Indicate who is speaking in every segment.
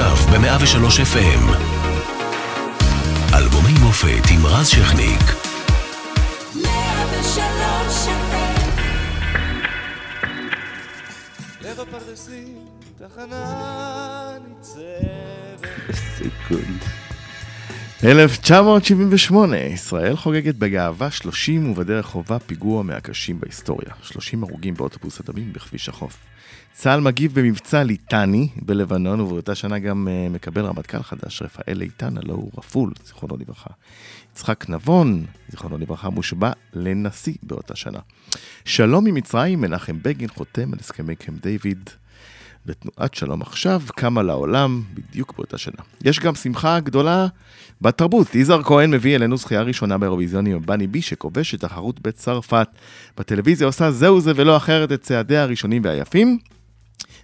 Speaker 1: עכשיו ב-103 FM. אלבומי מופת עם רז שכניק.
Speaker 2: 103 FM.
Speaker 3: לב הפרדסים, תחנה ניצבת.
Speaker 4: סיכון.
Speaker 5: 1978, ישראל חוגגת בגאווה 30 ובדרך חובה פיגוע מהקשים בהיסטוריה. 30 הרוגים באוטובוס הדמים בכביש החוף. צה"ל מגיב במבצע ליטני בלבנון, ובאותה שנה גם uh, מקבל רמטכ"ל חדש, רפאל איתן, הלא הוא רפול, זיכרונו לברכה. יצחק נבון, זיכרונו לברכה, מושבע לנשיא באותה שנה. שלום ממצרים, מנחם בגין חותם על הסכמי קמפ דיוויד. ותנועת שלום עכשיו קמה לעולם בדיוק באותה שנה. יש גם שמחה גדולה בתרבות. יזהר כהן מביא אלינו זכייה ראשונה באירוויזיון עם בני בי, שכובש את תחרות בצרפת. בטלוויזיה עושה זהו זה ולא אחרת את צעדיה הראשונים והיפים.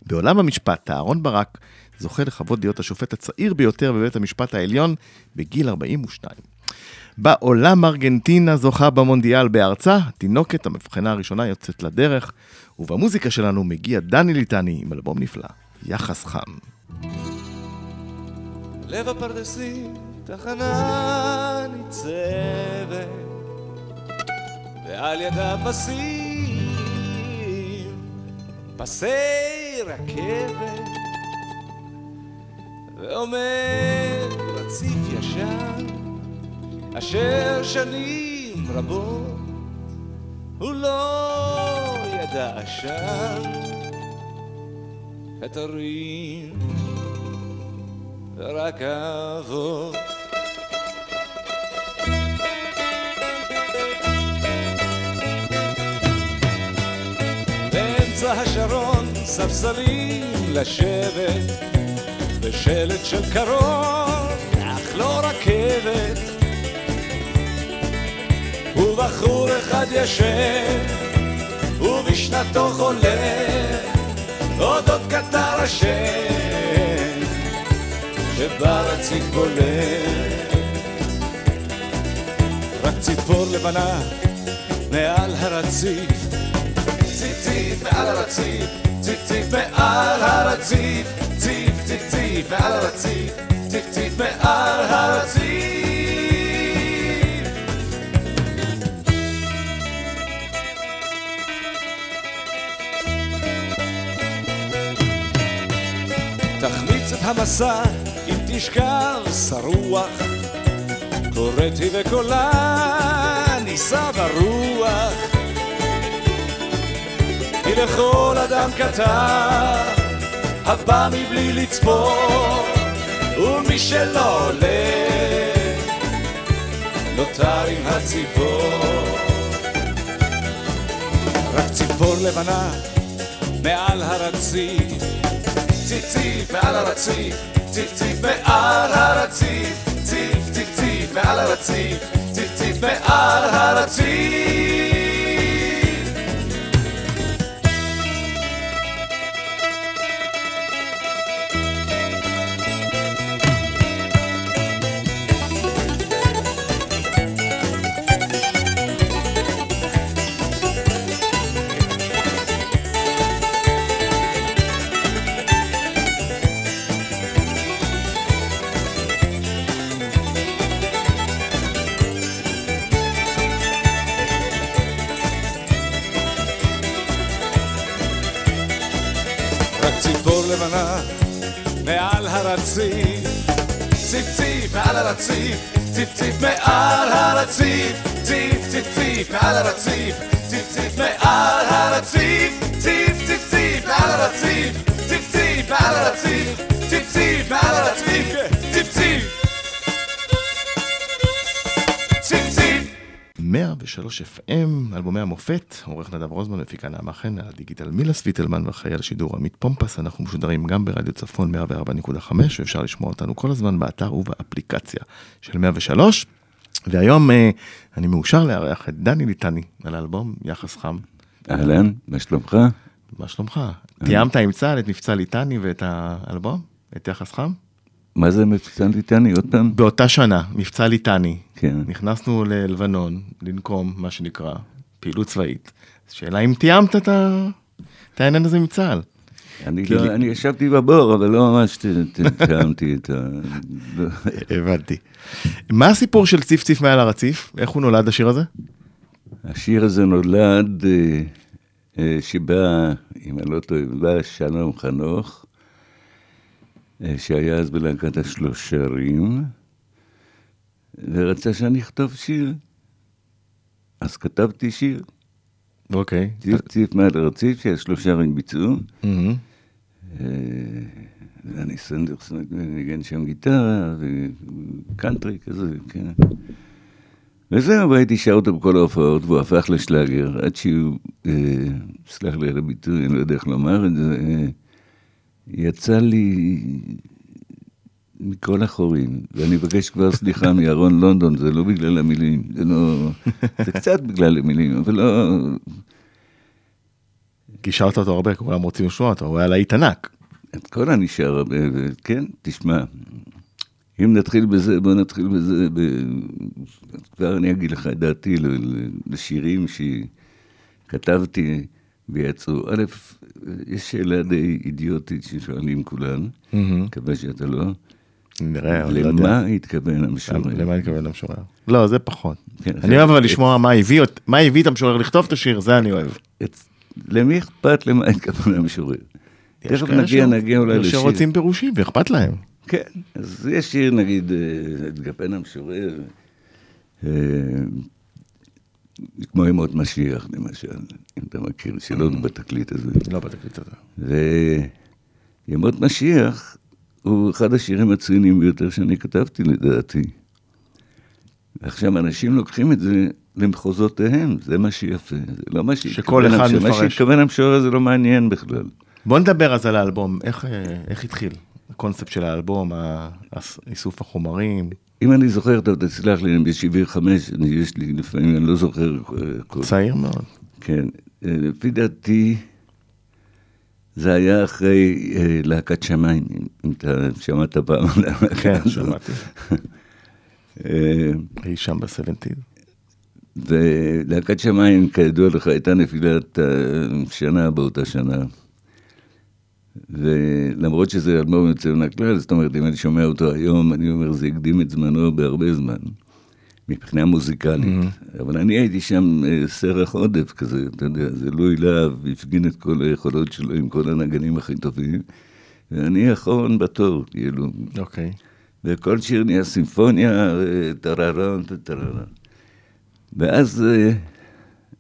Speaker 5: בעולם המשפט, אהרן ברק זוכה לכבוד להיות השופט הצעיר ביותר בבית המשפט העליון בגיל 42. בעולם ארגנטינה זוכה במונדיאל בארצה, התינוקת המבחנה הראשונה יוצאת לדרך, ובמוזיקה שלנו מגיע דני ליטני עם אלבום נפלא, יחס חם.
Speaker 3: לב הפרדסים, תחנה ניצבת. ועל ידה פסים, פסי רכבת. ועומד רציף ישן, אשר שנים רבות הוא לא ידע עשן. חתרים רכבות. באמצע ספסלים לשבת, ושלט של קרון, אך לא רכבת. ובחור אחד ישן, ובשנתו חולה, אודות קטר השם. שבא רציף בולט. רק ציפור לבנה מעל הרציף, ציף ציף מעל הרציף, ציף ציף מעל הרציף, ציף ציף ציף מעל הרציף, ציף ציף מעל הרציף. תחמיץ את המסע אם תשכב שרוח קוראתי וקולה נישא ברוח לכל אדם קטן הבא מבלי לצפות ומי שלא עולה נותר עם הציפור רק ציפור לבנה מעל הרציף ציף ציף מעל הרציף, ציף ציף מעל הרציף, ציף ציף ציף מעל הרציף, ציף ציף מעל הרציף. הרציף, ציף ציף מעל הרציף, ציף ציף ציף מעל הרציף, ציף ציף מעל הרציף, ציף ציף ציף מעל הרציף, ציף ציף מעל הרציף, ציף ציף מעל הרציף, ציף ציף. ציף
Speaker 5: 103 FM, אלבומי המופת, עורך נדב רוזמן, מפיקה נעמה חן, על הדיגיטל מילה סוויטלמן ואחראי על השידור עמית פומפס, אנחנו משודרים גם ברדיו צפון 104.5, ואפשר לשמוע אותנו כל הזמן באתר ובאפליקציה של 103. והיום אה, אני מאושר לארח את דני ליטני על האלבום יחס חם.
Speaker 4: אהלן, מה שלומך?
Speaker 5: מה שלומך? תיאמת עם צה"ל את מבצע ליטני ואת האלבום? את יחס חם?
Speaker 4: מה זה מבצע ליטני עוד פעם?
Speaker 5: באותה שנה, מבצע ליטני.
Speaker 4: כן.
Speaker 5: נכנסנו ללבנון, לנקום, מה שנקרא, פעילות צבאית. שאלה אם תיאמת את ה- את העניין הזה עם צה"ל.
Speaker 4: אני
Speaker 5: כי
Speaker 4: לא- אני ישבתי בבור, אבל לא ממש תיאמתי את ה...
Speaker 5: הבנתי. מה הסיפור של ציף ציף מעל הרציף? איך הוא נולד השיר הזה?
Speaker 4: השיר הזה נולד אה, אה, שבא, אם אני לא טועה, בא שלום חנוך, שהיה אז בלהקת השלושרים, ורצה שאני אכתוב שיר. אז כתבתי שיר,
Speaker 5: אוקיי.
Speaker 4: ציף ציף מעל הרציף, שהשלושרים ביצעו. אה, דני סנדרסון ניגן שם גיטרה, וקאנטרי כזה, כן. וזהו, והייתי שר אותו בכל ההופעות, והוא הפך לשלאגר, עד שהוא, אה, סלח לי על הביטוי, אני לא יודע איך לומר את זה, אה, יצא לי מכל החורים, ואני מבקש כבר סליחה מירון לונדון, זה לא בגלל המילים, זה לא... זה קצת בגלל המילים, אבל לא...
Speaker 5: כי שרת אותו הרבה, כולם רוצים לשמוע אותו, הוא היה להיט ענק.
Speaker 4: את כל הנשאר, ו- כן, תשמע, אם נתחיל בזה, בוא נתחיל בזה, ב... כבר אני אגיד לך את דעתי לשירים שכתבתי ויצאו. א', יש שאלה די אידיוטית ששואלים כולן, מקווה שאתה לא.
Speaker 5: נראה, לא.
Speaker 4: למה התכוון המשורר?
Speaker 5: למה אני מתכוון המשורר? לא, זה פחות.
Speaker 4: כן,
Speaker 5: אני אוהב אבל לשמוע מה הביא את המשורר לכתוב את השיר, זה אני אוהב.
Speaker 4: למי אכפת למה התכוון המשורר? תכף נגיע, נגיע אולי לשיר.
Speaker 5: שרוצים פירושים ואכפת להם.
Speaker 4: כן, אז יש שיר, נגיד, אה, את גפן המשורר, אה, כמו ימות משיח, למשל, אם אתה מכיר, שלא בתקליט הזה.
Speaker 5: לא בתקליט הזה.
Speaker 4: וימות משיח הוא אחד השירים הציניים ביותר שאני כתבתי, לדעתי. עכשיו, אנשים לוקחים את זה למחוזותיהם, זה מה שיפה. זה לא מה שהתכוון
Speaker 5: שכל אחד
Speaker 4: המשורר. מה
Speaker 5: מפרש.
Speaker 4: שהתכוון המשורר זה לא מעניין בכלל.
Speaker 5: בוא נדבר אז על האלבום, איך, אה, איך התחיל? הקונספט של האלבום, איסוף החומרים,
Speaker 4: אם אני זוכר טוב, תסלח לי, אני ב-75, יש לי לפעמים, אני לא זוכר אה.
Speaker 5: צעיר מאוד.
Speaker 4: כן, אה, לפי דעתי, זה היה אחרי אה, להקת שמיים, אם- אתה שמעת פעם על הלהקה
Speaker 5: כן. שמעתי. אי שם בסבנטיז.
Speaker 4: ולהקת שמיים, כידוע לך, הייתה נפילת השנה באותה שנה. ולמרות שזה אלבום יוצא מן הכלל, זאת אומרת, אם אני שומע אותו היום, אני אומר, זה הקדים את זמנו בהרבה זמן, מבחינה מוזיקלית. אבל אני הייתי שם אה, סרח עודף כזה, אתה יודע, זה לואי להב, הפגין את כל היכולות שלו עם כל הנגנים הכי טובים, ואני אחרון בתור, כאילו.
Speaker 5: אוקיי.
Speaker 4: וכל שיר נהיה סימפוניה, אה, טררן, טררן. ואז אה,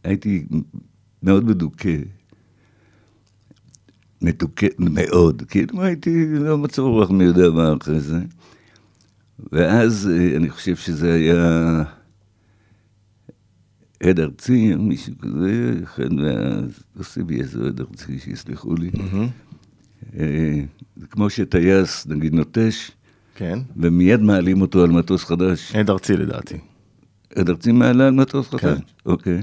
Speaker 4: הייתי מאוד מדוכא. מדוכא מאוד, כאילו הייתי לא מצב רוח מי יודע מה אחרי זה. ואז אה, אני חושב שזה היה עד ארצי, או מישהו כזה, אחד מה... לא סיבי איזה עד ארצי, שיסלחו לי. אה, זה כמו שטייס, נגיד, נוטש,
Speaker 5: כן.
Speaker 4: ומיד מעלים אותו על מטוס חדש.
Speaker 5: עד ארצי לדעתי.
Speaker 4: עד ארצי מעלה על מטוס חדש?
Speaker 5: כן.
Speaker 4: אוקיי.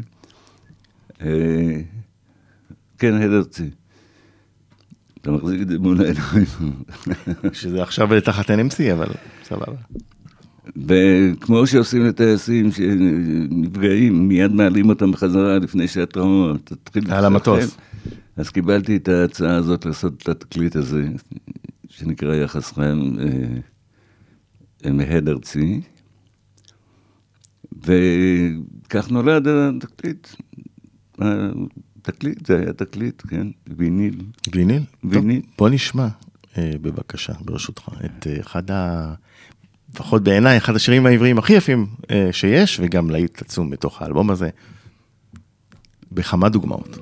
Speaker 4: אה, כן, עד ארצי. אתה מחזיק את זה מול העיניים.
Speaker 5: שזה עכשיו תחת NMC, אבל סבבה.
Speaker 4: וכמו שעושים לטייסים שנפגעים, מיד מעלים אותם בחזרה לפני שהטראומה תתחיל
Speaker 5: על המטוס.
Speaker 4: אז קיבלתי את ההצעה הזאת לעשות את התקליט הזה, שנקרא יחס חיים אה, מהד ארצי. וכך נולד התקליט. התקליט, זה היה תקליט, כן, ויניל.
Speaker 5: ויניל?
Speaker 4: ויניל.
Speaker 5: טוב, בוא נשמע, אה, בבקשה, ברשותך, את אה, אחד ה... לפחות בעיניי, אחד השירים העבריים הכי יפים אה, שיש, וגם להיט עצום בתוך האלבום הזה, בכמה דוגמאות.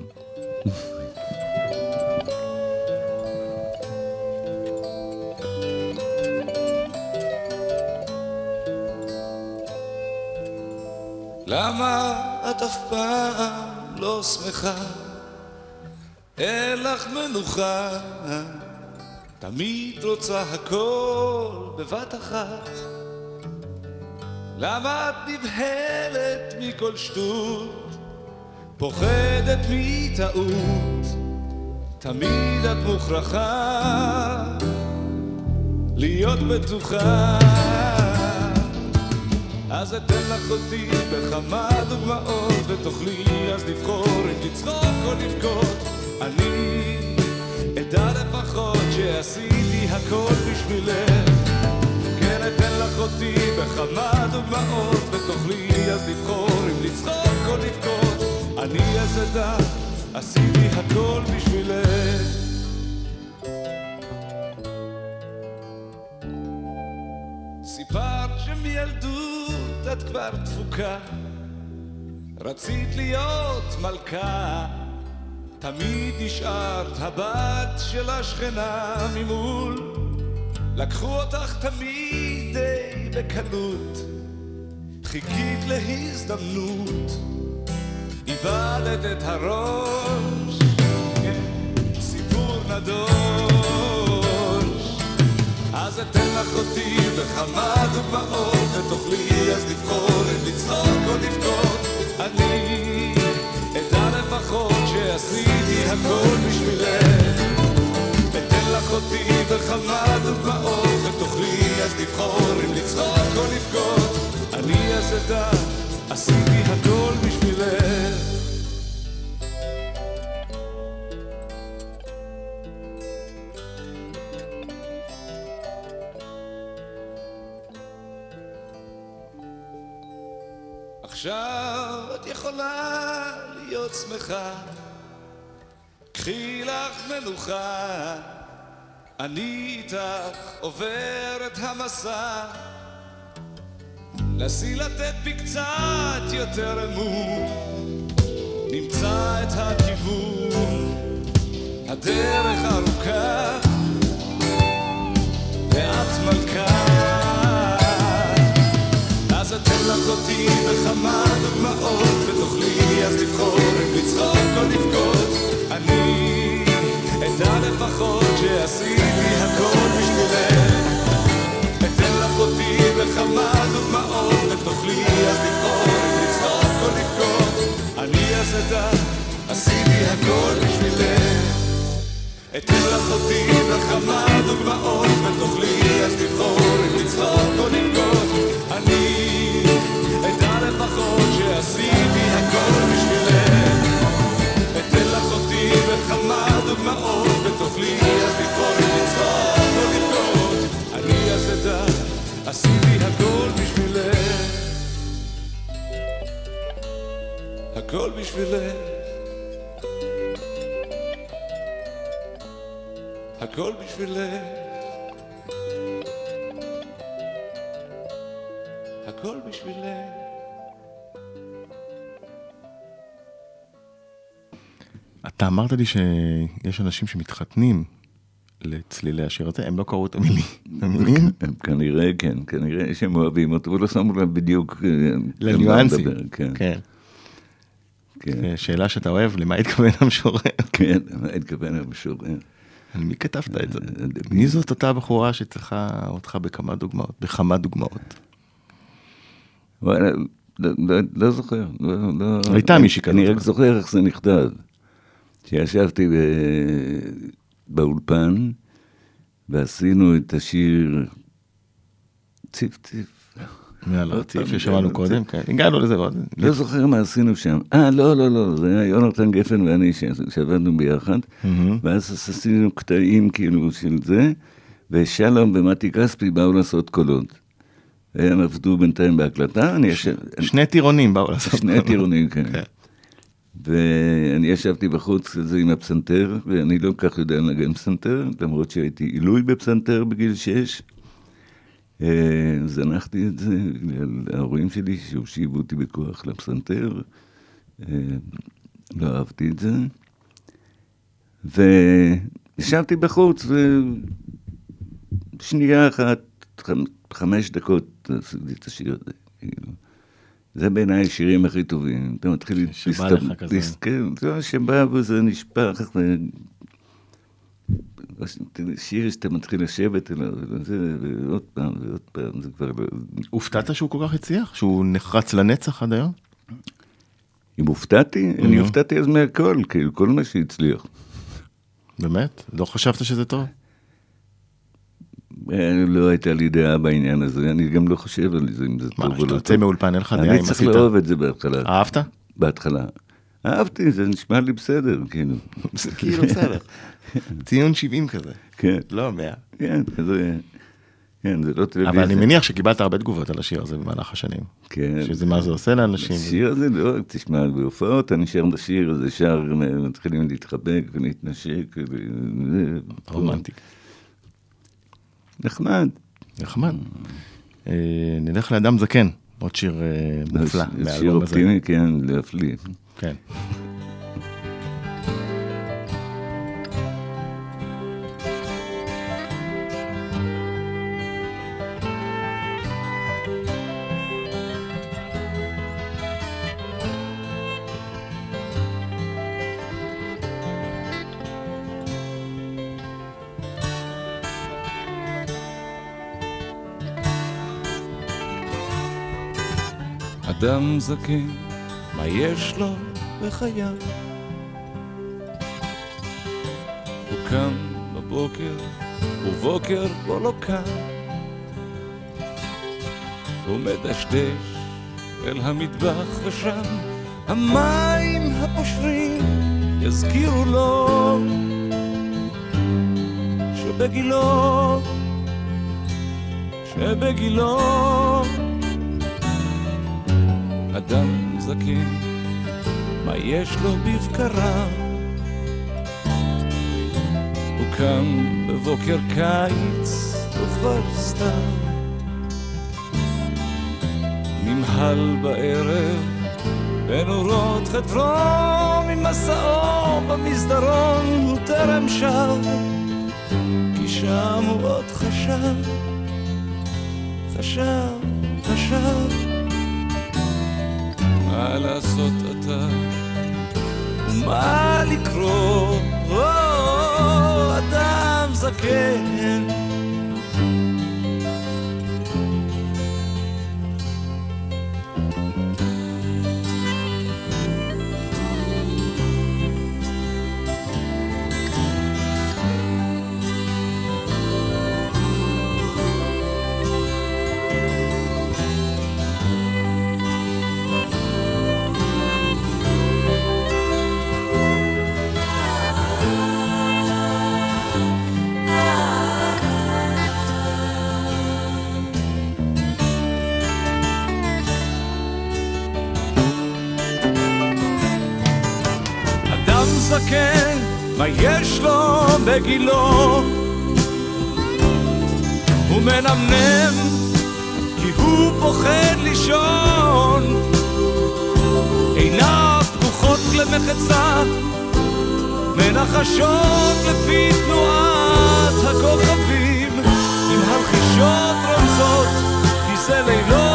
Speaker 3: למה את אף פעם לא שמחה? אין לך מנוחה, תמיד רוצה הכל בבת אחת. למה את נבהלת מכל שטות, פוחדת מטעות, תמיד את מוכרחה להיות בטוחה. אז אתן לך אותי בכמה דוגמאות ותוכלי אז לבחור אם לצחוק או לבכות. אני אדע לפחות שעשיתי הכל בשבילך. כן אתן לך אותי בכמה דוגמאות ותוכלי אז לבחור אם לצחוק או לבכות. אני אז אדע עשיתי הכל בשבילך. סיפרת שמילדות את כבר דפוקה רצית להיות מלכה. תמיד נשארת הבת של השכנה ממול. לקחו אותך תמיד די בקלות. חיכית להזדמנות. איבדת את הראש. כן, סיפור נדוש אז אתן לך אותי בכמה דוגמאות ותוכלי אז לבחור אם לצחוק או לבכות. אני אדע לפחות שעשיתי הכל בשבילך. אתן לך אותי בכמה דוגמאות ותוכלי אז לבחור אם לצחוק או לבכות. אני אז אדע עשיתי הכל בשבילך יכולה להיות שמחה. קחי לך מנוחה. אני איתך עובר את המסע. נסי לתת בי קצת יותר אמון. נמצא את הכיוון. הדרך ארוכה. ואת מלכה לך אותי בכמה דוגמאות ותוכלי אז לבחור אם לצחוק או לבכות. אני אדע לפחות שעשיתי הכל בשבילך. אתן לך אותי בכמה דוגמאות ותוכלי אז לבחור אם לצחוק או לבכות. אני אז אדע עשיתי הכל בשבילך. אתן לך אותי בכמה דוגמאות ותוכלי אז לבחור אם לצחוק או לבכות. אני לפחות שעשיתי הכל בשבילך. אתן לך אותי בכמה דוגמאות ותוכלי אז לבחור אם לצחוק או לבכות אני אז אדע עשיתי הכל בשבילך. הכל בשבילך. הכל בשבילך. הכל בשבילך
Speaker 5: אתה אמרת לי שיש אנשים שמתחתנים לצלילי השיר הזה, הם לא קראו את המילים.
Speaker 4: הם כנראה, כן, כנראה שהם אוהבים אותו, ולא שמו לב בדיוק... אה, למה
Speaker 5: לניואנסים.
Speaker 4: כן,
Speaker 5: כן.
Speaker 4: כן,
Speaker 5: אה, שאלה שאתה אוהב, למה התכוון המשורר?
Speaker 4: כן, מה התכוון המשורר?
Speaker 5: על מי כתבת את זה?
Speaker 4: אה.
Speaker 5: מי זאת אותה בחורה שצריכה אותך בכמה דוגמאות? בכמה דוגמאות.
Speaker 4: לא, לא, לא זוכר. לא,
Speaker 5: הייתה מישהי כזאת.
Speaker 4: אני רק זוכר איך זה נכתב. שישבתי ב... באולפן, ועשינו את השיר ציף ציף.
Speaker 5: יאללה,
Speaker 4: עוד
Speaker 5: רציף
Speaker 4: פעם,
Speaker 5: ששמענו קודם, כן, הגענו לזה.
Speaker 4: לא זוכר מה עשינו שם. אה, לא, לא, לא, זה היה יונתן גפן ואני שעבדנו ביחד. ואז עשינו קטעים כאילו של זה, ושלום ומתי כספי באו לעשות קולות. הם עבדו בינתיים בהקלטה, אני ישב...
Speaker 5: שני טירונים באו לעשות.
Speaker 4: שני טירונים, כן. ואני ישבתי בחוץ כזה עם הפסנתר, ואני לא כל כך יודע לנגן פסנתר, למרות שהייתי עילוי בפסנתר בגיל שש. אה, זנחתי את זה בגלל ההורים שלי שהושיבו אותי בכוח לפסנתר. אה, לא אהבתי את זה. וישבתי בחוץ, ושנייה אחת, חמ- חמש דקות עשיתי את השיר הזה. כאילו. זה בעיניי השירים הכי טובים. אתה מתחיל...
Speaker 5: שבא
Speaker 4: להסת-
Speaker 5: לך כזה.
Speaker 4: להס- כן, זה מה שבא וזה נשפך. שיר שאתה מתחיל לשבת אליו, וזה, ועוד פעם ועוד פעם, זה כבר לא...
Speaker 5: הופתעת שהוא כל כך הצליח? שהוא נחרץ לנצח עד היום?
Speaker 4: אם הופתעתי, אני הופתעתי אז מהכל, כאילו, כל מה שהצליח.
Speaker 5: באמת? לא חשבת שזה טוב?
Speaker 4: אה, לא הייתה לי דעה בעניין הזה, אני גם לא חושב על זה, אם זה
Speaker 5: מה,
Speaker 4: טוב או
Speaker 5: כשאתה
Speaker 4: לא
Speaker 5: יוצא
Speaker 4: טוב.
Speaker 5: מאולפן אין לך דעה
Speaker 4: אני
Speaker 5: אם
Speaker 4: צריך
Speaker 5: עשית?
Speaker 4: לאהוב את זה בהתחלה.
Speaker 5: אהבת?
Speaker 4: בהתחלה. אהבתי, זה נשמע לי בסדר, כאילו.
Speaker 5: זה כאילו בסדר. ציון 70 כזה.
Speaker 4: כן,
Speaker 5: לא 100.
Speaker 4: כן, כזה, כן, זה לא טלוויזיה.
Speaker 5: אבל אני מניח שקיבלת הרבה תגובות על השיר הזה במהלך השנים.
Speaker 4: כן.
Speaker 5: שזה מה זה עושה לאנשים.
Speaker 4: השיר הזה, לא, תשמע, בהופעות אני שר בשיר הזה, שר, מתחילים להתחבק ולהתנשק.
Speaker 5: רומנטי.
Speaker 4: נחמד.
Speaker 5: נחמד. אה, נלך לאדם זקן, עוד שיר אה, מופלא
Speaker 4: שיר. אופטימי, כן, להפליא.
Speaker 5: כן.
Speaker 3: אדם זקן, מה יש לו בחייו? הוא קם בבוקר, ובוקר בו לא קם. הוא מדשדש אל המטבח ושם המים הפושרים יזכירו לו שבגילו, שבגילו אדם זקן, מה יש לו בבקרה? הוא קם בבוקר קיץ וכבר סתם נמהל בערב בנורות חדרון ממסעו במסדרון הוא טרם שב כי שם הוא עוד חשב חשב, חשב מה לעשות אתה? ומה לקרוא? או, אדם זקן בגילו? הוא מנמנם, כי הוא פוחד לישון. עיניו פקוחות למחצה, מנחשות לפי תנועת הכוכבים, עם הרכישות רומזות, כי זה לילו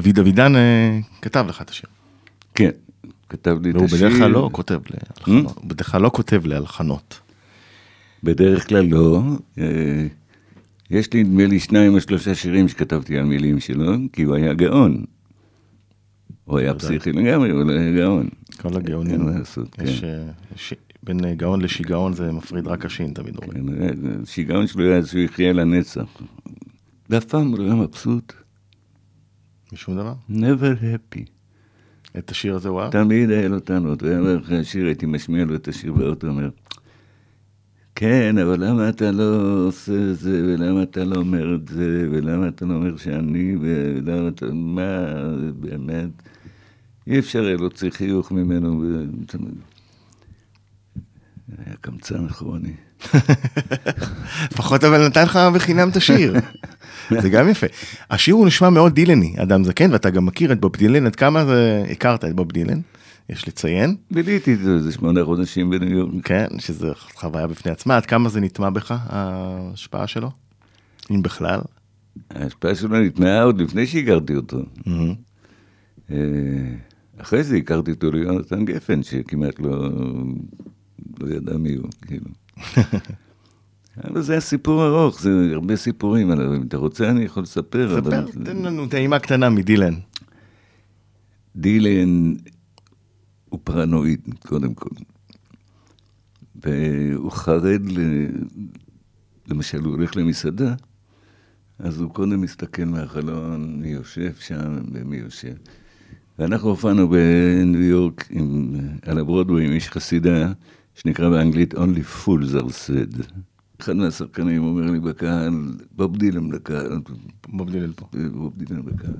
Speaker 5: דוד אבידן אה, כתב לך את השיר.
Speaker 4: כן, כתב לי את
Speaker 5: והוא
Speaker 4: השיר.
Speaker 5: בדרך כלל לא כותב להלחנות. הוא בדרך כלל לא כותב להלחנות.
Speaker 4: בדרך כלל לא. אה, יש לי נדמה לי שניים או שלושה שירים שכתבתי על מילים שלו, כי הוא היה גאון. הוא היה פסיכי לגמרי, אבל הוא היה גאון.
Speaker 5: כל
Speaker 4: אין
Speaker 5: הגאונים.
Speaker 4: מה לעשות, כן.
Speaker 5: אה, בין גאון לשיגעון זה מפריד רק השין, תמיד אומרים.
Speaker 4: כן, השיגעון שלו היה שהוא יחיה לנצח. ואף פעם הוא לא היה מבסוט.
Speaker 5: משום דבר.
Speaker 4: never happy.
Speaker 5: את השיר הזה הוא אהב?
Speaker 4: תמיד היה לו טענות, הוא היה אומר אחרי השיר, הייתי משמיע לו את השיר באוטו, אומר, כן, אבל למה אתה לא עושה זה, ולמה אתה לא אומר את זה, ולמה אתה לא אומר שאני, ולמה אתה, מה, באמת, אי אפשר היה להוציא חיוך ממנו. היה קמצן כרוני.
Speaker 5: לפחות אבל נתן לך בחינם את השיר. זה גם יפה. השיר הוא נשמע מאוד דילני, אדם זקן, ואתה גם מכיר את בוב דילן, עד כמה זה הכרת את בוב דילן, יש לציין,
Speaker 4: ביליתי איזה שמונה חודשים בניו יורק.
Speaker 5: כן, שזה חוויה בפני עצמה, עד כמה זה נטמע בך, ההשפעה שלו, אם בכלל.
Speaker 4: ההשפעה שלו נטמעה עוד לפני שהכרתי אותו. אה, אחרי זה הכרתי אותו ליונתן גפן, שכמעט לא, לא ידע מי הוא, כאילו. אבל זה היה סיפור ארוך, זה הרבה סיפורים עליו, אם אתה רוצה אני יכול לספר,
Speaker 5: ספר,
Speaker 4: אבל...
Speaker 5: תן לנו טעימה קטנה מדילן.
Speaker 4: דילן הוא פרנואיד, קודם כל. והוא חרד, ל... למשל, הוא הולך למסעדה, אז הוא קודם מסתכל מהחלון, מי יושב שם ומי יושב. ואנחנו הופענו בניו יורק עם, על הברודווי עם איש חסידה, שנקרא באנגלית Only Fools are said. אחד מהשחקנים אומר לי בקהל, בוב דילן בקהל,
Speaker 5: בוב דילן פה.
Speaker 4: בוב דילן בקהל.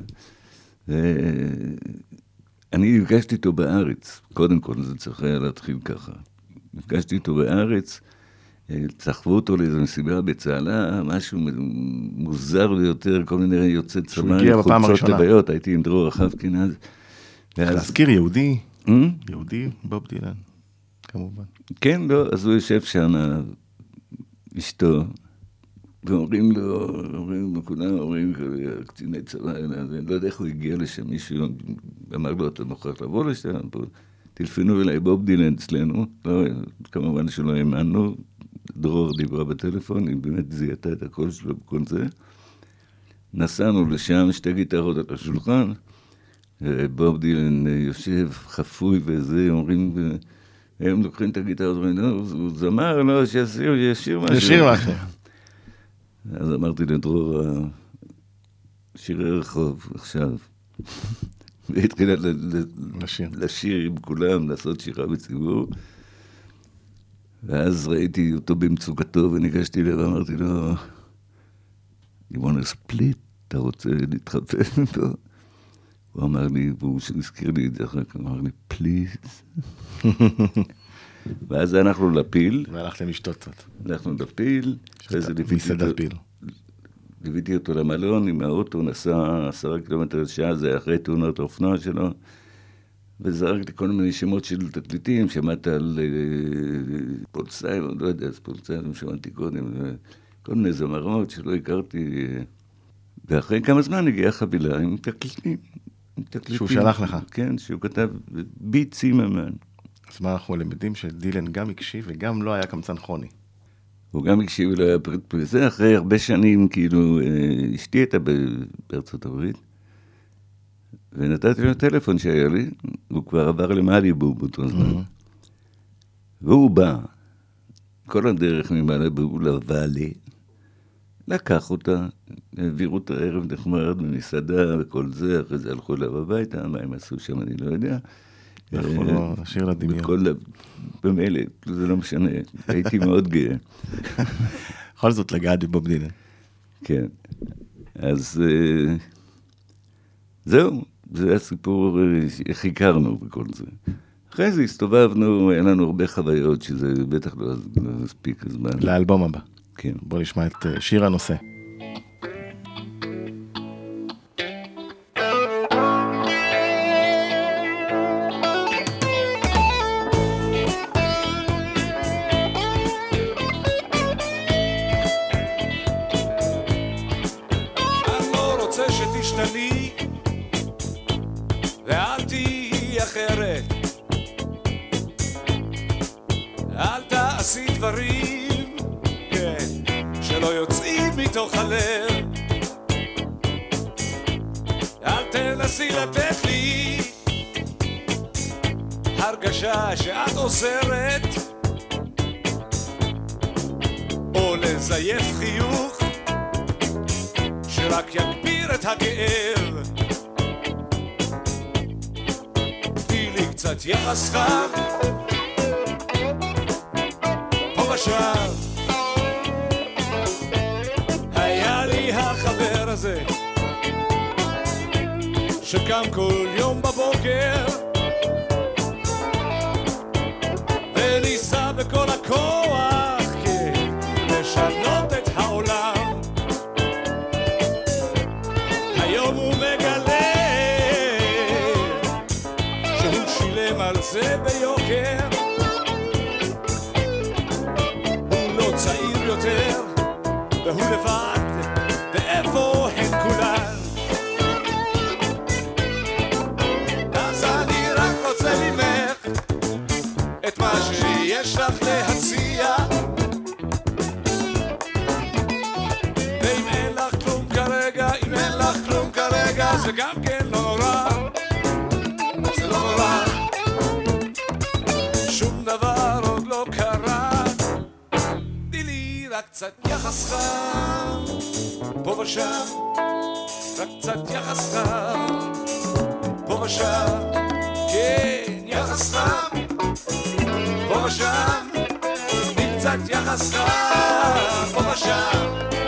Speaker 4: ואני נפגשתי איתו בארץ, קודם כל זה צריך היה להתחיל ככה. נפגשתי איתו בארץ, אה, סחבו אותו לאיזו מסיבה בצהלה, משהו מוזר ביותר, כל מיני יוצאי צבא, חולצות. לביות, הייתי עם דרור רחבקין אז.
Speaker 5: להזכיר יהודי,
Speaker 4: אה?
Speaker 5: יהודי בוב דילן, כמובן.
Speaker 4: כן, לא, אז הוא יושב שם, אשתו, ואומרים לו, אומרים לו, כולם אומרים, קציני צבא, אני לא יודע איך הוא הגיע לשם, מישהו אמר לו, אתה מוכרח לבוא לשם, פה, טלפנו אליי בוב דילן אצלנו, לא, כמובן שלא האמנו, דרור דיברה בטלפון, היא באמת זיהתה את הקול שלו וכל זה. נסענו לשם, שתי גיטרות על השולחן, ובוב דילן יושב חפוי וזה, אומרים, הם לוקחים את הגיטרות, אומרים, לא, הוא זמר, לא, שישיר, ישיר משהו.
Speaker 5: שיר משהו.
Speaker 4: אז אמרתי לדרור, "אה, שירי רחוב עכשיו. והתחילה
Speaker 5: לשיר.
Speaker 4: לשיר עם כולם, לעשות שירה בציבור. ואז ראיתי אותו במצוקתו וניגשתי אליו ואמרתי לו, you want to split? אתה רוצה להתחפף איתו? הוא אמר לי, והוא הזכיר לי את זה אחר כך, הוא אמר לי, please. ואז הלכנו לפיל,
Speaker 5: והלכתם לשתות קצת.
Speaker 4: הלכנו לפיל,
Speaker 5: מסעדת פיל.
Speaker 4: ליוויתי אותו למלון עם האוטו, נסע עשרה קילומטר לשעה, זה אחרי תאונות האופנוע שלו, וזרקתי כל מיני שמות של תקליטים, שמעת על אה, פול סיימון, לא יודע, אז פול סיימון שמעתי קודם, כל מיני זמרות שלא הכרתי, אה, ואחרי כמה זמן הגיעה חבילה עם תקליטים. תקליטים.
Speaker 5: שהוא שלח לך.
Speaker 4: כן, שהוא כתב ביט צימרמן.
Speaker 5: אז מה אנחנו למדים? שדילן גם הקשיב וגם לא היה קמצן חוני.
Speaker 4: הוא גם הקשיב לו, היה פרט פריזה, אחרי הרבה שנים, כאילו, אה, אשתי הייתה בארצות הברית, ונתתי לו טלפון שהיה לי, הוא כבר עבר למאליבו באותו זמן. והוא בא, כל הדרך ממאליבו לוואלי, לקח אותה, העבירו את הערב נחמד במסעדה וכל זה, אחרי זה הלכו אליו הביתה, מה הם עשו שם אני לא יודע. אה,
Speaker 5: לא נשאיר לדמיון.
Speaker 4: בכל, במילא, זה לא משנה, הייתי מאוד גאה.
Speaker 5: בכל זאת לגעת בבוב דילן.
Speaker 4: כן. אז אה, זהו, זה הסיפור, אה, איך הכרנו וכל זה. אחרי זה הסתובבנו, היה לנו הרבה חוויות, שזה בטח לא לא יספיק הזמן.
Speaker 5: לאלבום הבא.
Speaker 4: כן.
Speaker 5: בוא נשמע את אה, שיר הנושא.
Speaker 3: לא אחרת. דברים, מתוך הלב. אל תנסי לתת לי הרגשה שאת עוזרת, או לזייף חיוך. שרק יגביר את הכאב. תני לי קצת יחס חם, כל יום בבוקר, זה גם כן לא נורא, זה לא נורא. שום דבר עוד לא קרה, תני לי רק קצת יחס חם, פה ושם, רק קצת יחס חם, פה ושם, כן, יחס חם, פה ושם, קצת יחס חם, פה ושם.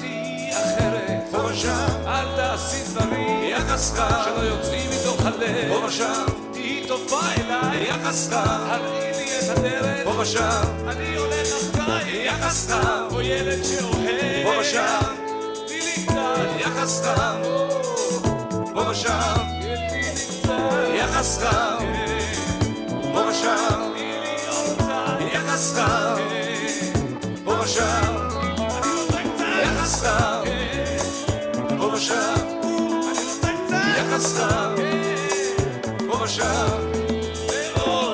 Speaker 3: תהיי אחרת. פה ושם, אל תעשי דברים. יחס שלא יוצאים מתוך הלב. פה ושם, תהיי טובה אליי. יחס הראי לי את הדרך. פה ושם, אני הולך אחריי. יחס או ילד שאוהב. פה ושם, תני לי קצת. יחס פה ושם. יחס פה ושם. יחס חם, פה ושם, פה ושם, אני רוצה קצת.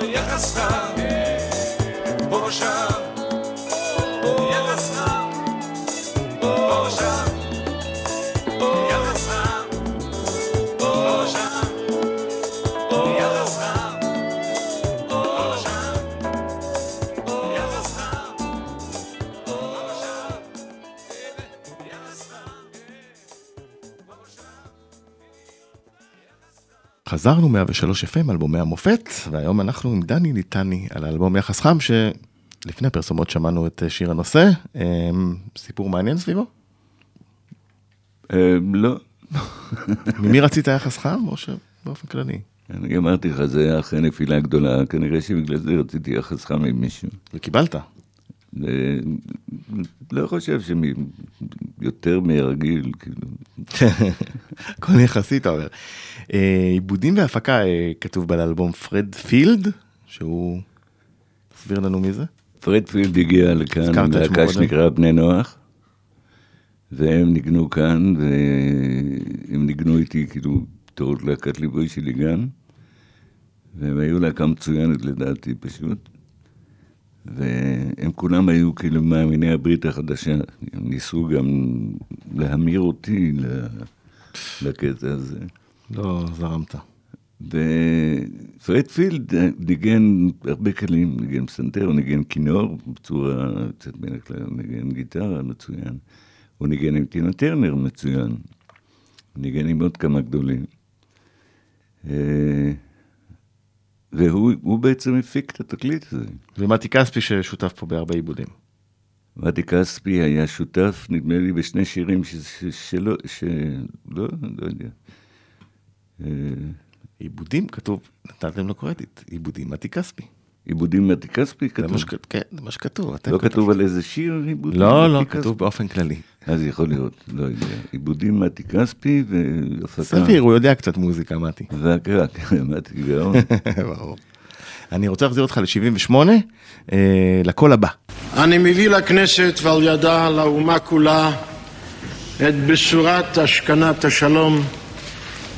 Speaker 3: יחס חם, פה
Speaker 5: חזרנו 103 FM, אלבומי המופת, והיום אנחנו עם דני ליטני על האלבום יחס חם, שלפני הפרסומות שמענו את אה, שיר הנושא. אה, סיפור מעניין סביבו?
Speaker 4: אה, לא,
Speaker 5: ממי רצית יחס חם, או שבאופן כללי?
Speaker 4: אני אמרתי לך, זה היה אחרי נפילה גדולה, כנראה שבגלל זה רציתי יחס חם עם מישהו.
Speaker 5: וקיבלת.
Speaker 4: זה- לא חושב שיותר מהרגיל, כאילו.
Speaker 5: הכל יחסי, אתה אומר. אה, עיבודים והפקה אה, כתוב באלבום פרד פילד, שהוא... תסביר לנו מי זה.
Speaker 4: פרד פילד הגיע לכאן, להקה. שנקרא בני נוח, והם ניגנו כאן, והם ניגנו איתי כאילו בתור להקת ליווי שלי גם, והם היו להקה מצוינת לדעתי פשוט, והם כולם היו כאילו מאמיני הברית החדשה, הם ניסו גם להמיר אותי לקטע הזה.
Speaker 5: לא זרמת.
Speaker 4: ופרד פילד ניגן הרבה כלים, ניגן פסנתר, הוא ניגן כינור בצורה קצת בין הכלל, ניגן גיטרה מצוין, הוא ניגן עם טינה טרנר מצוין, הוא ניגן עם עוד כמה גדולים. אה, והוא הוא בעצם הפיק את התקליט הזה.
Speaker 5: ומתי כספי ששותף פה בהרבה עיבודים.
Speaker 4: מתי כספי היה שותף, נדמה לי, בשני שירים ש- ש- שלא, שלא, לא יודע. אה,
Speaker 5: עיבודים כתוב, נתתם לו קרדיט, עיבודים מתי כספי.
Speaker 4: עיבודים מתי כספי
Speaker 5: זה
Speaker 4: כתוב.
Speaker 5: שכ- כן, זה מה שכתוב.
Speaker 4: לא. כתוב על איזה שיר עיבודים?
Speaker 5: לא, לא,
Speaker 4: מתי
Speaker 5: כתוב
Speaker 4: כספי?
Speaker 5: באופן כללי.
Speaker 4: אז יכול להיות, לא יודע. עיבודים מתי כספי והפקה.
Speaker 5: סביר, הוא יודע קצת מוזיקה, מתי.
Speaker 4: והקרא, מתי גאון.
Speaker 5: ברור. אני רוצה להחזיר אותך ל-78, אה, לקול הבא.
Speaker 6: אני מביא לכנסת ועל ידה לאומה כולה את בשורת השכנת השלום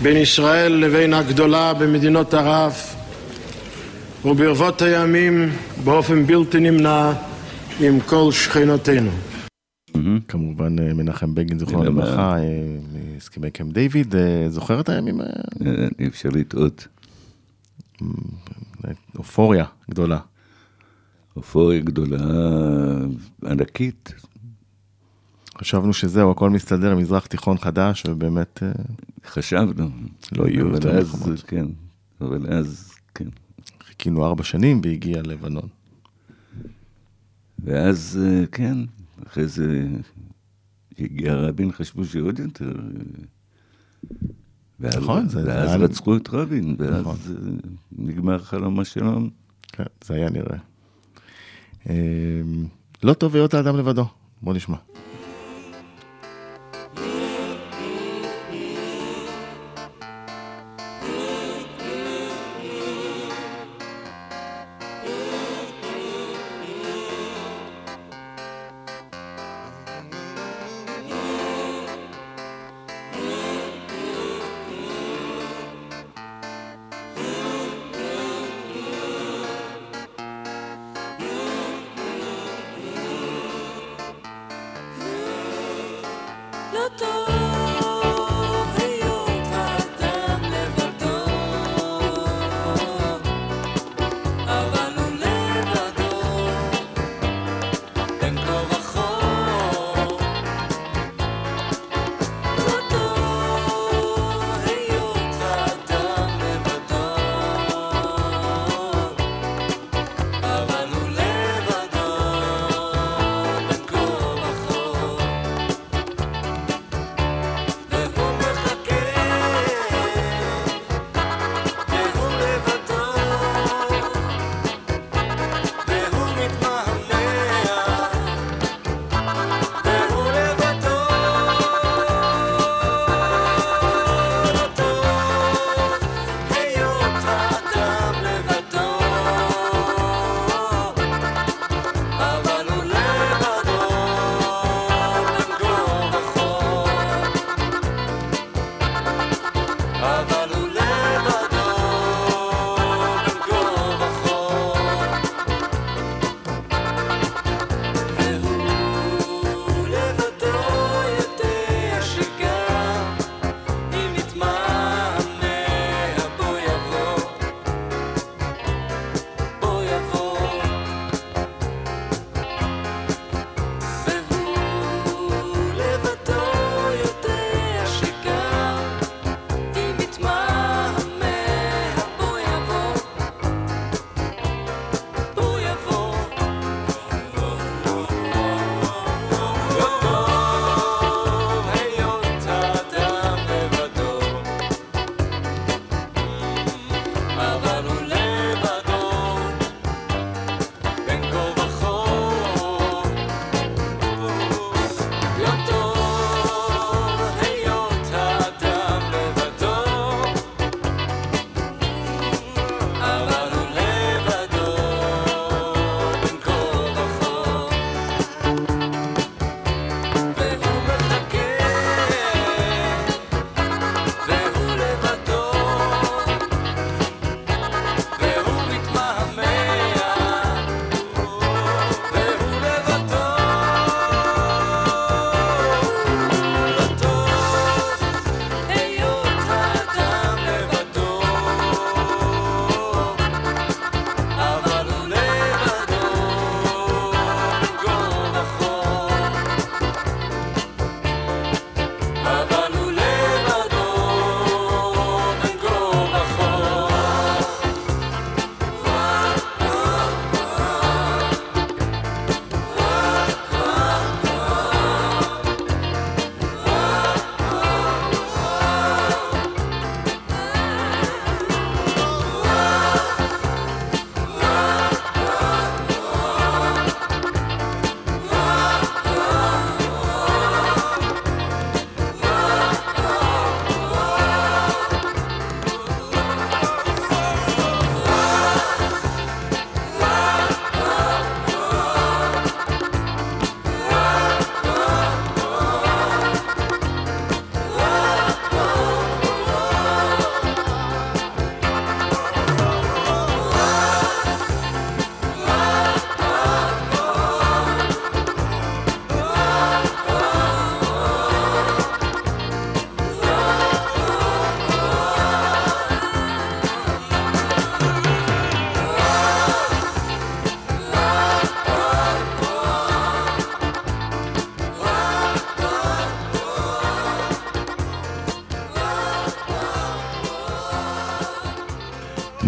Speaker 6: בין ישראל לבין הגדולה במדינות ערב וברבות הימים באופן בלתי נמנע עם כל שכנותינו.
Speaker 5: כמובן אה, מנחם בגין, זכרונו
Speaker 4: כן,
Speaker 5: לברכה, אה, מהסכמי קמפ דיוויד, אה, זוכר את הימים?
Speaker 4: אי אפשר לטעות.
Speaker 5: אופוריה גדולה.
Speaker 4: אופוריה גדולה, ענקית.
Speaker 5: חשבנו שזהו, הכל מסתדר, מזרח תיכון חדש, ובאמת אה,
Speaker 4: חשבנו.
Speaker 5: לא יהיו יותר מלחמות.
Speaker 4: כן, אבל אז, כן.
Speaker 5: חיכינו ארבע שנים והגיע לבנון.
Speaker 4: ואז, אה, כן, אחרי זה הגיע רבין, חשבו שעוד יותר. אה, ואז,
Speaker 5: נכון, זה- זה
Speaker 4: ואז
Speaker 5: היה-
Speaker 4: רצחו את רבין, ואז
Speaker 5: נכון.
Speaker 4: נגמר חלום השלום.
Speaker 5: כן, זה היה נראה. אה, לא טוב היות האדם לבדו, בוא נשמע.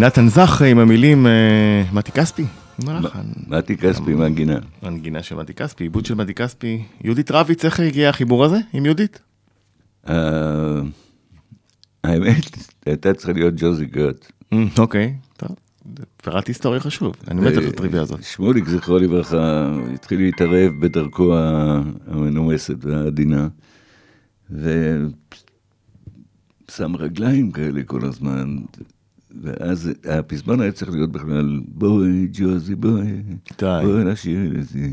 Speaker 5: נתן זך עם המילים אה, מתי כספי.
Speaker 4: מתי כספי מהגינה.
Speaker 5: הנגינה של מתי כספי, עיבוד של מתי כספי. יהודית רביץ, איך הגיע החיבור הזה עם יהודית?
Speaker 4: אה, האמת, הייתה צריכה להיות ג'וזי גוט.
Speaker 5: אמ, אוקיי, טוב. פירט היסטורי חשוב, אני מת על הטריוויה הזאת.
Speaker 4: שמוליק, זכרו לברכה, התחיל להתערב בדרכו המנומסת והעדינה, ושם רגליים כאלה כל הזמן, ואז הפזמון היה צריך להיות בכלל, בואי ג'וזי בואי. בואי נשאיר את זה.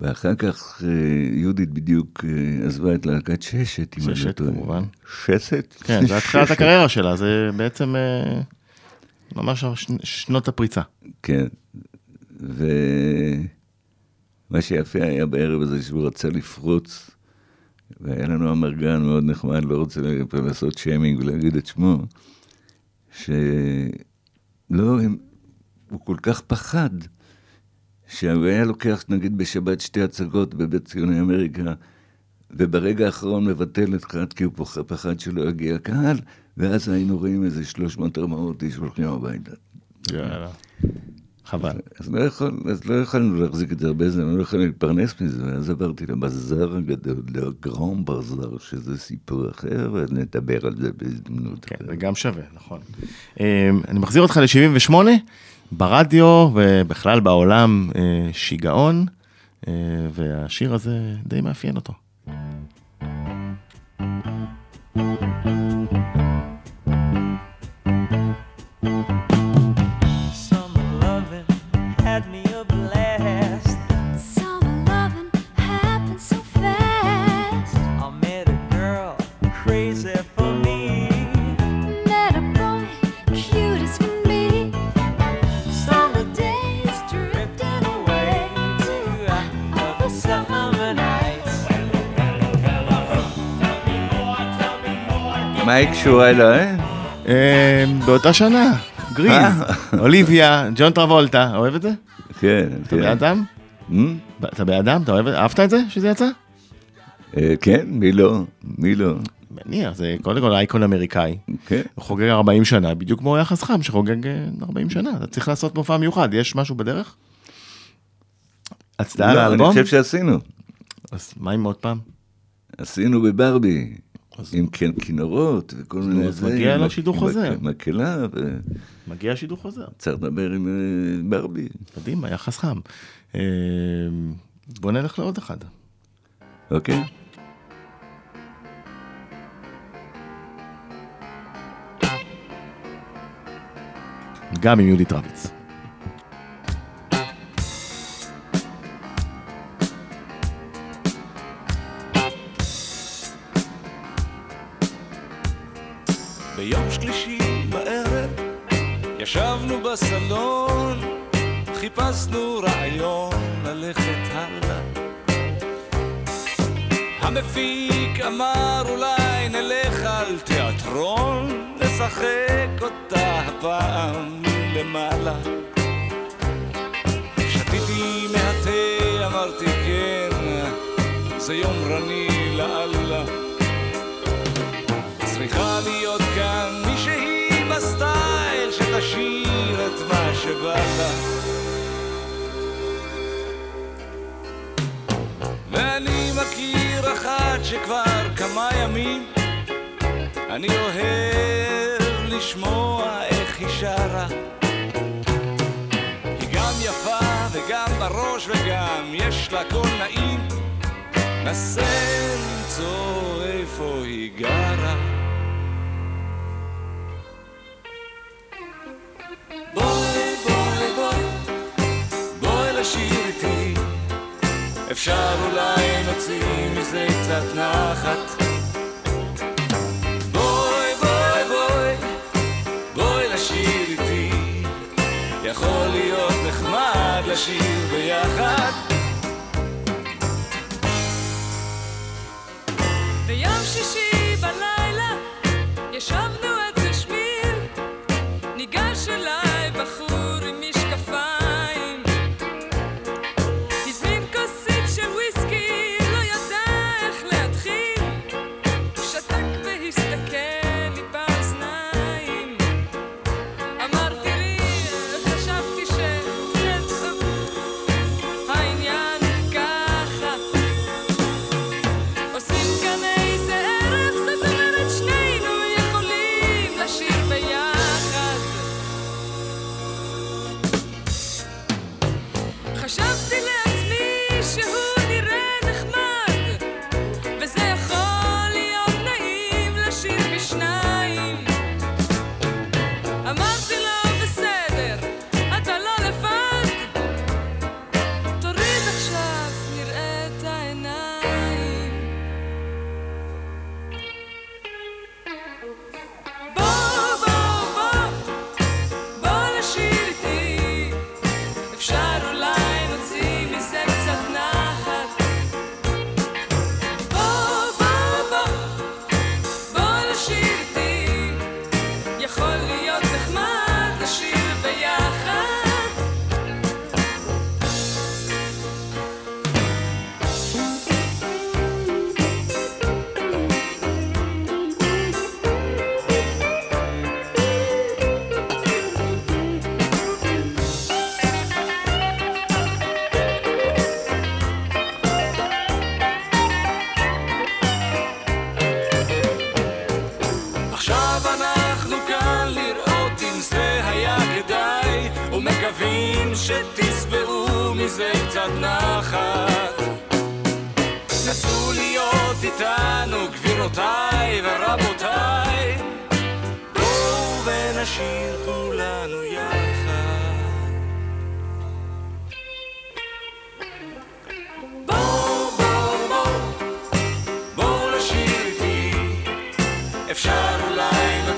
Speaker 4: ואחר כך אה, יהודית בדיוק אה, עזבה את להקת ששת, אם אני לא
Speaker 5: ששת,
Speaker 4: טועה.
Speaker 5: כמובן.
Speaker 4: שסת?
Speaker 5: כן, זה התחלת
Speaker 4: ששת.
Speaker 5: הקריירה שלה, זה בעצם אה, ממש שנות הפריצה.
Speaker 4: כן, ומה שיפה היה בערב הזה שהוא רצה לפרוץ, והיה לנו אמרגן מאוד נחמד, לא רוצה לעשות שיימינג ולהגיד את שמו, שלא, הם, הוא כל כך פחד, שהוא היה לוקח נגיד בשבת שתי הצגות בבית ציוני אמריקה, וברגע האחרון מבטל את אחת כי הוא פח- פחד שלא יגיע קהל, ואז היינו רואים איזה 300-400 איש הולכים הביתה.
Speaker 5: יאללה. חבל.
Speaker 4: אז לא, יכול, אז לא יכולנו להחזיק את זה הרבה זמן, לא יכולנו להתפרנס מזה, ואז עברתי לבזאר הגדול, לגרום בזאר, שזה סיפור אחר, ונדבר על זה בהזדמנות.
Speaker 5: כן. זה גם שווה, נכון. אה, אני מחזיר אותך ל-78, ברדיו ובכלל בעולם אה, שיגעון, אה, והשיר הזה די מאפיין אותו.
Speaker 4: היא קשורה אליי?
Speaker 5: אה, באותה שנה, גריז, אוליביה, ג'ון טרבולטה, אוהב את זה?
Speaker 4: כן,
Speaker 5: אתה באדם? אתה באדם? אתה אוהב את זה? אהבת את זה שזה יצא?
Speaker 4: אה, כן, מי לא? מי לא?
Speaker 5: מניח, זה קודם כל אייקון אמריקאי.
Speaker 4: כן.
Speaker 5: הוא חוגג 40 שנה, בדיוק כמו יחס חם שחוגג אה, 40 שנה. אתה צריך לעשות מופע מיוחד, יש משהו בדרך? הצדעה
Speaker 4: לא, אני
Speaker 5: לאלבום?
Speaker 4: חושב שעשינו.
Speaker 5: אז מה עם עוד פעם?
Speaker 4: עשינו בברבי, עם כן כינורות וכל מיני...
Speaker 5: אז
Speaker 4: זה,
Speaker 5: מגיע
Speaker 4: עם
Speaker 5: לו
Speaker 4: מק-
Speaker 5: שידור
Speaker 4: עם
Speaker 5: חוזר.
Speaker 4: מק- מקהלה,
Speaker 5: מגיע שידור חוזר.
Speaker 4: וצריך לדבר עם אה, ברבי.
Speaker 5: קדימה, יחס חם. אה, בוא נלך לעוד אחד.
Speaker 4: אוקיי?
Speaker 5: גם עם יהודית רביץ.
Speaker 3: בסלון, חיפשנו רעיון ללכת הלאה. המפיק אמר אולי נלך על תיאטרון, נשחק אותה הפעם מלמעלה. שתיתי מהתה, אמרתי כן, זה יומרני לאללה. צריכה להיות כאן ואני מכיר אחת שכבר כמה ימים אני אוהב לשמוע איך היא שרה. היא גם יפה וגם בראש וגם יש לה קול נעים. נסה למצוא איפה היא גרה. אפשר אולי נוציא מזה קצת נחת. בואי, בואי, בואי, בואי לשיר איתי. יכול להיות נחמד לשיר ביחד.
Speaker 7: ביום שישי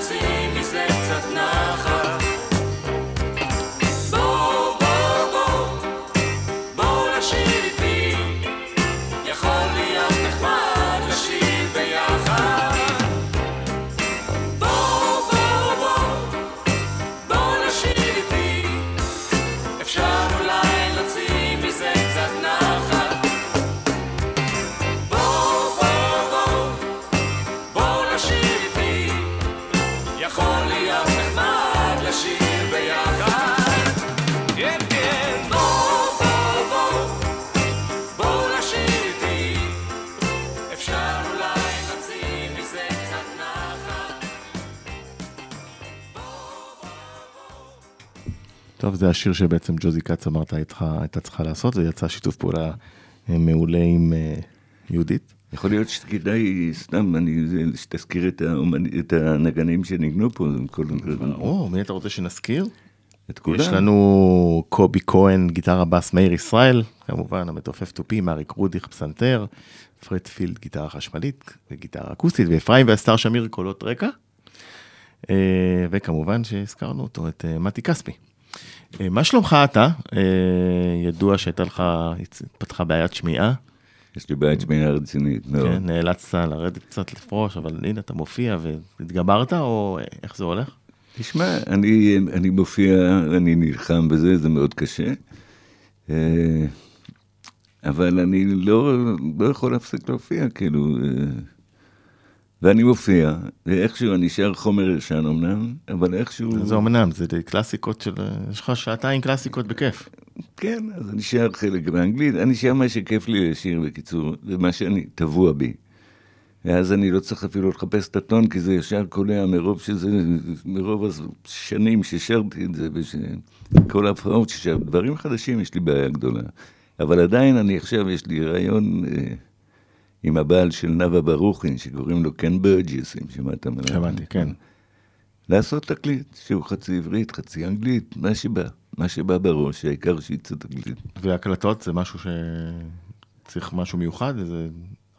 Speaker 3: אולי להוציא מזה קצת נחת. בואו,
Speaker 5: טוב, זה השיר שבעצם ג'וזי כץ אמרת הייתה, צריכה לעשות, זה יצא שיתוף פעולה אה, מעולה עם אה, יהודית.
Speaker 4: יכול להיות שכדאי, סתם, אני, שתזכיר את, האומנ... את הנגנים שניגנו פה, זה כל...
Speaker 5: או, מי אתה רוצה שנזכיר?
Speaker 4: את כולם.
Speaker 5: יש לנו קובי כהן, גיטרה בס, מאיר ישראל, כמובן המתופף תופי, מאריק רודיך, פסנתר, פרד פילד, גיטרה חשמלית וגיטרה אקוסטית, ואפרים ואסתר שמיר, קולות רקע. אה, וכמובן שהזכרנו אותו, את מתי כספי. אה, מה שלומך אתה? אה, ידוע שהייתה לך, התפתחה בעיית שמיעה,
Speaker 4: יש לי בעיית שמיעה רצינית מאוד.
Speaker 5: כן, נאלצת לרדת קצת לפרוש, אבל הנה אתה מופיע והתגברת, או איך זה הולך?
Speaker 4: תשמע, אני, אני מופיע, אני נלחם בזה, זה מאוד קשה. אה, אבל אני לא, לא יכול להפסיק להופיע, כאילו... ואני מופיע, ואיכשהו אני נשאר חומר ישן אמנם, אבל איכשהו...
Speaker 5: זה אמנם, זה קלאסיקות של... יש לך שעתיים קלאסיקות בכיף.
Speaker 4: כן, אז אני נשאר חלק באנגלית, אני נשאר מה שכיף לי לשיר בקיצור, ומה שאני טבוע בי. ואז אני לא צריך אפילו לחפש את הטון, כי זה ישר קולע מרוב שזה, מרוב השנים ששרתי את זה, וכל ההפרעות ששרתי, דברים חדשים יש לי בעיה גדולה. אבל עדיין אני עכשיו, יש לי רעיון אה, עם הבעל של נאוה ברוכין, שקוראים לו קן ברג'ס, אם שמעת ממנו.
Speaker 5: שמעתי, כן.
Speaker 4: לעשות תקליט שהוא חצי עברית, חצי אנגלית, מה שבא, מה שבא בראש, העיקר שיצא תקליט.
Speaker 5: והקלטות זה משהו שצריך משהו מיוחד, איזה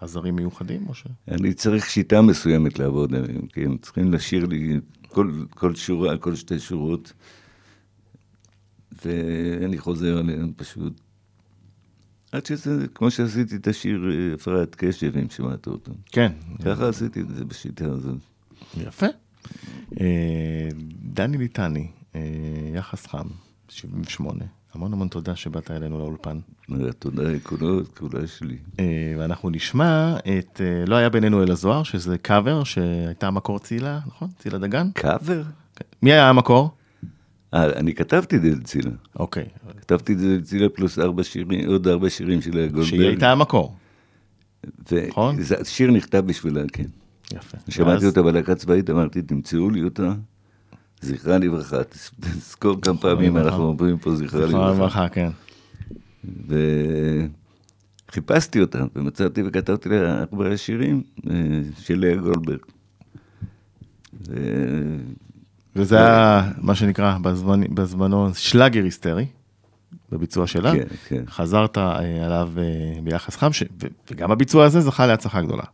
Speaker 5: עזרים מיוחדים, או ש...
Speaker 4: אני צריך שיטה מסוימת לעבוד עליהם, כי הם צריכים לשיר לי כל, כל שורה, כל שתי שורות, ואני חוזר עליהם פשוט. עד שזה, כמו שעשיתי את השיר אה, הפרעת קשב, אם שמעת אותו.
Speaker 5: כן,
Speaker 4: ככה עשיתי את זה בשיטה הזאת.
Speaker 5: יפה. אה, דני ליטני, אה, יחס חם, 78. המון המון תודה שבאת אלינו לאולפן.
Speaker 4: תודה, כולה, כולה שלי.
Speaker 5: אה, ואנחנו נשמע את אה, לא היה בינינו אלא זוהר, שזה קאבר שהייתה המקור צילה, נכון? צילה דגן?
Speaker 4: קאבר?
Speaker 5: מי היה המקור?
Speaker 4: אה, אני כתבתי את זה לצילה.
Speaker 5: אוקיי.
Speaker 4: כתבתי את זה לצילה פלוס ארבע שירים, עוד ארבע שירים של גולדברג.
Speaker 5: שהיא הייתה המקור. נכון?
Speaker 4: השיר נכתב בשבילה, כן.
Speaker 5: יפה.
Speaker 4: שמעתי אותה בלהקה צבאית, אמרתי, תמצאו לי אותה, זכרה לברכה. תז- תזכור כמה פעמים
Speaker 5: לברכה.
Speaker 4: אנחנו אומרים פה זכרה
Speaker 5: זכרה
Speaker 4: לברכה.
Speaker 5: לברכה, כן.
Speaker 4: חיפשתי אותה, ומצאתי וכתבתי לה ארבעה שירים אה, של לאה גולדברג.
Speaker 5: וזה היה מה שנקרא בזמן, בזמנו שלאגר היסטרי, בביצוע שלה.
Speaker 4: כן, כן.
Speaker 5: חזרת אה, עליו אה, ביחס חם, ש... וגם הביצוע הזה זכה להצלחה גדולה.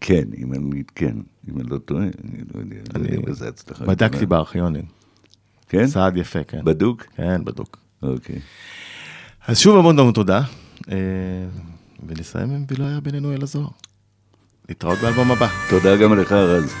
Speaker 4: כן, אם אני, כן, אם אני לא טועה, אני לא יודע, לא
Speaker 5: אני
Speaker 4: יודע בזה הצלחה.
Speaker 5: בדקתי
Speaker 4: גדולה.
Speaker 5: בארכיונים.
Speaker 4: כן?
Speaker 5: צעד יפה, כן.
Speaker 4: בדוק?
Speaker 5: כן, בדוק.
Speaker 4: אוקיי.
Speaker 5: אז שוב המון המון תודה, אה, ונסיים עם ולא היה בינינו אלא זוהר. להתראות באלבום הבא.
Speaker 4: תודה גם לך, רז.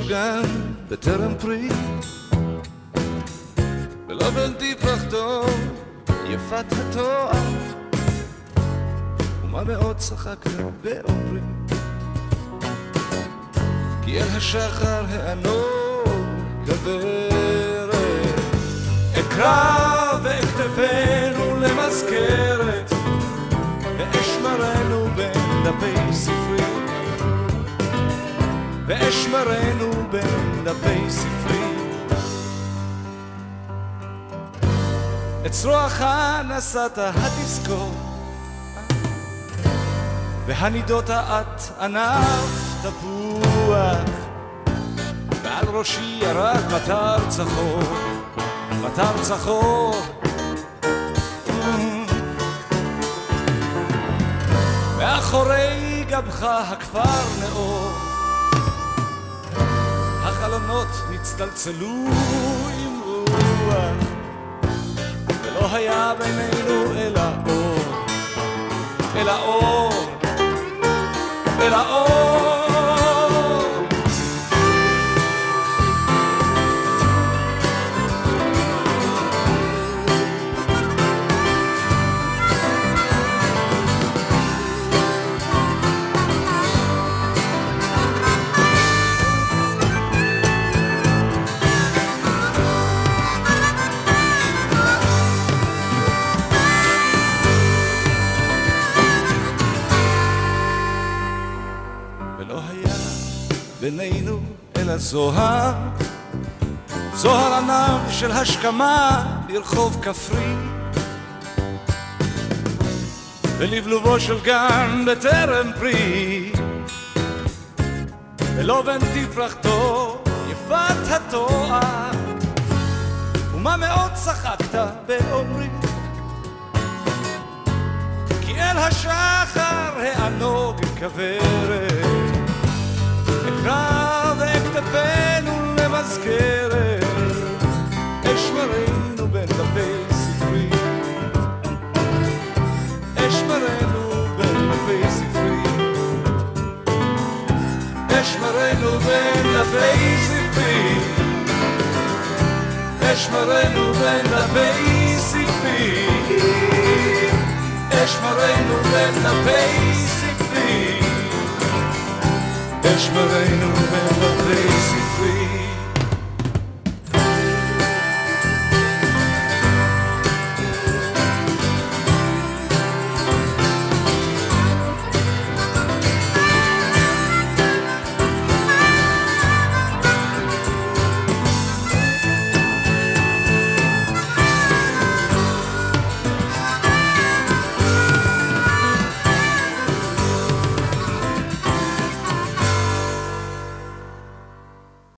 Speaker 3: גן בטרם פרי, ולא בין תפרחתו יפת התואר, ומה מאוד צחקת באומרי, כי אל השחר הענוג גברת. אקרא ואכתבנו למזכרת, ואשמרנו בין דפי ספרי. ואשמרנו בין דפי ספרי. את צרועך נשאת התזכור, והנידות את ענף תפוח, ועל ראשי ירד מטר צחור, מטר צחור. מאחורי גבך הכפר נאור, החלונות נצטלצלו עם רוח, ולא היה בינינו אלא אור, אלא אור, אלא אור. ולא היה בינינו אלא זוהר, זוהר ענב של השכמה ברחוב כפרי, ולבלובו של גן בטרם פרי, ולא בין תפרחתו יפת התואר, ומה מאוד צחקת באומרי, אל השחר הענוג כוורת. אקרא ואכתבנו למזכרת, אשמרנו בין דפי ספרי. אשמרנו בין דפי ספרי. אשמרנו בין דפי ספרי. אשמרנו בין דפי ספרי. אשמרנו בין דפי ספרי. אשמרנו בין דפי ספרי.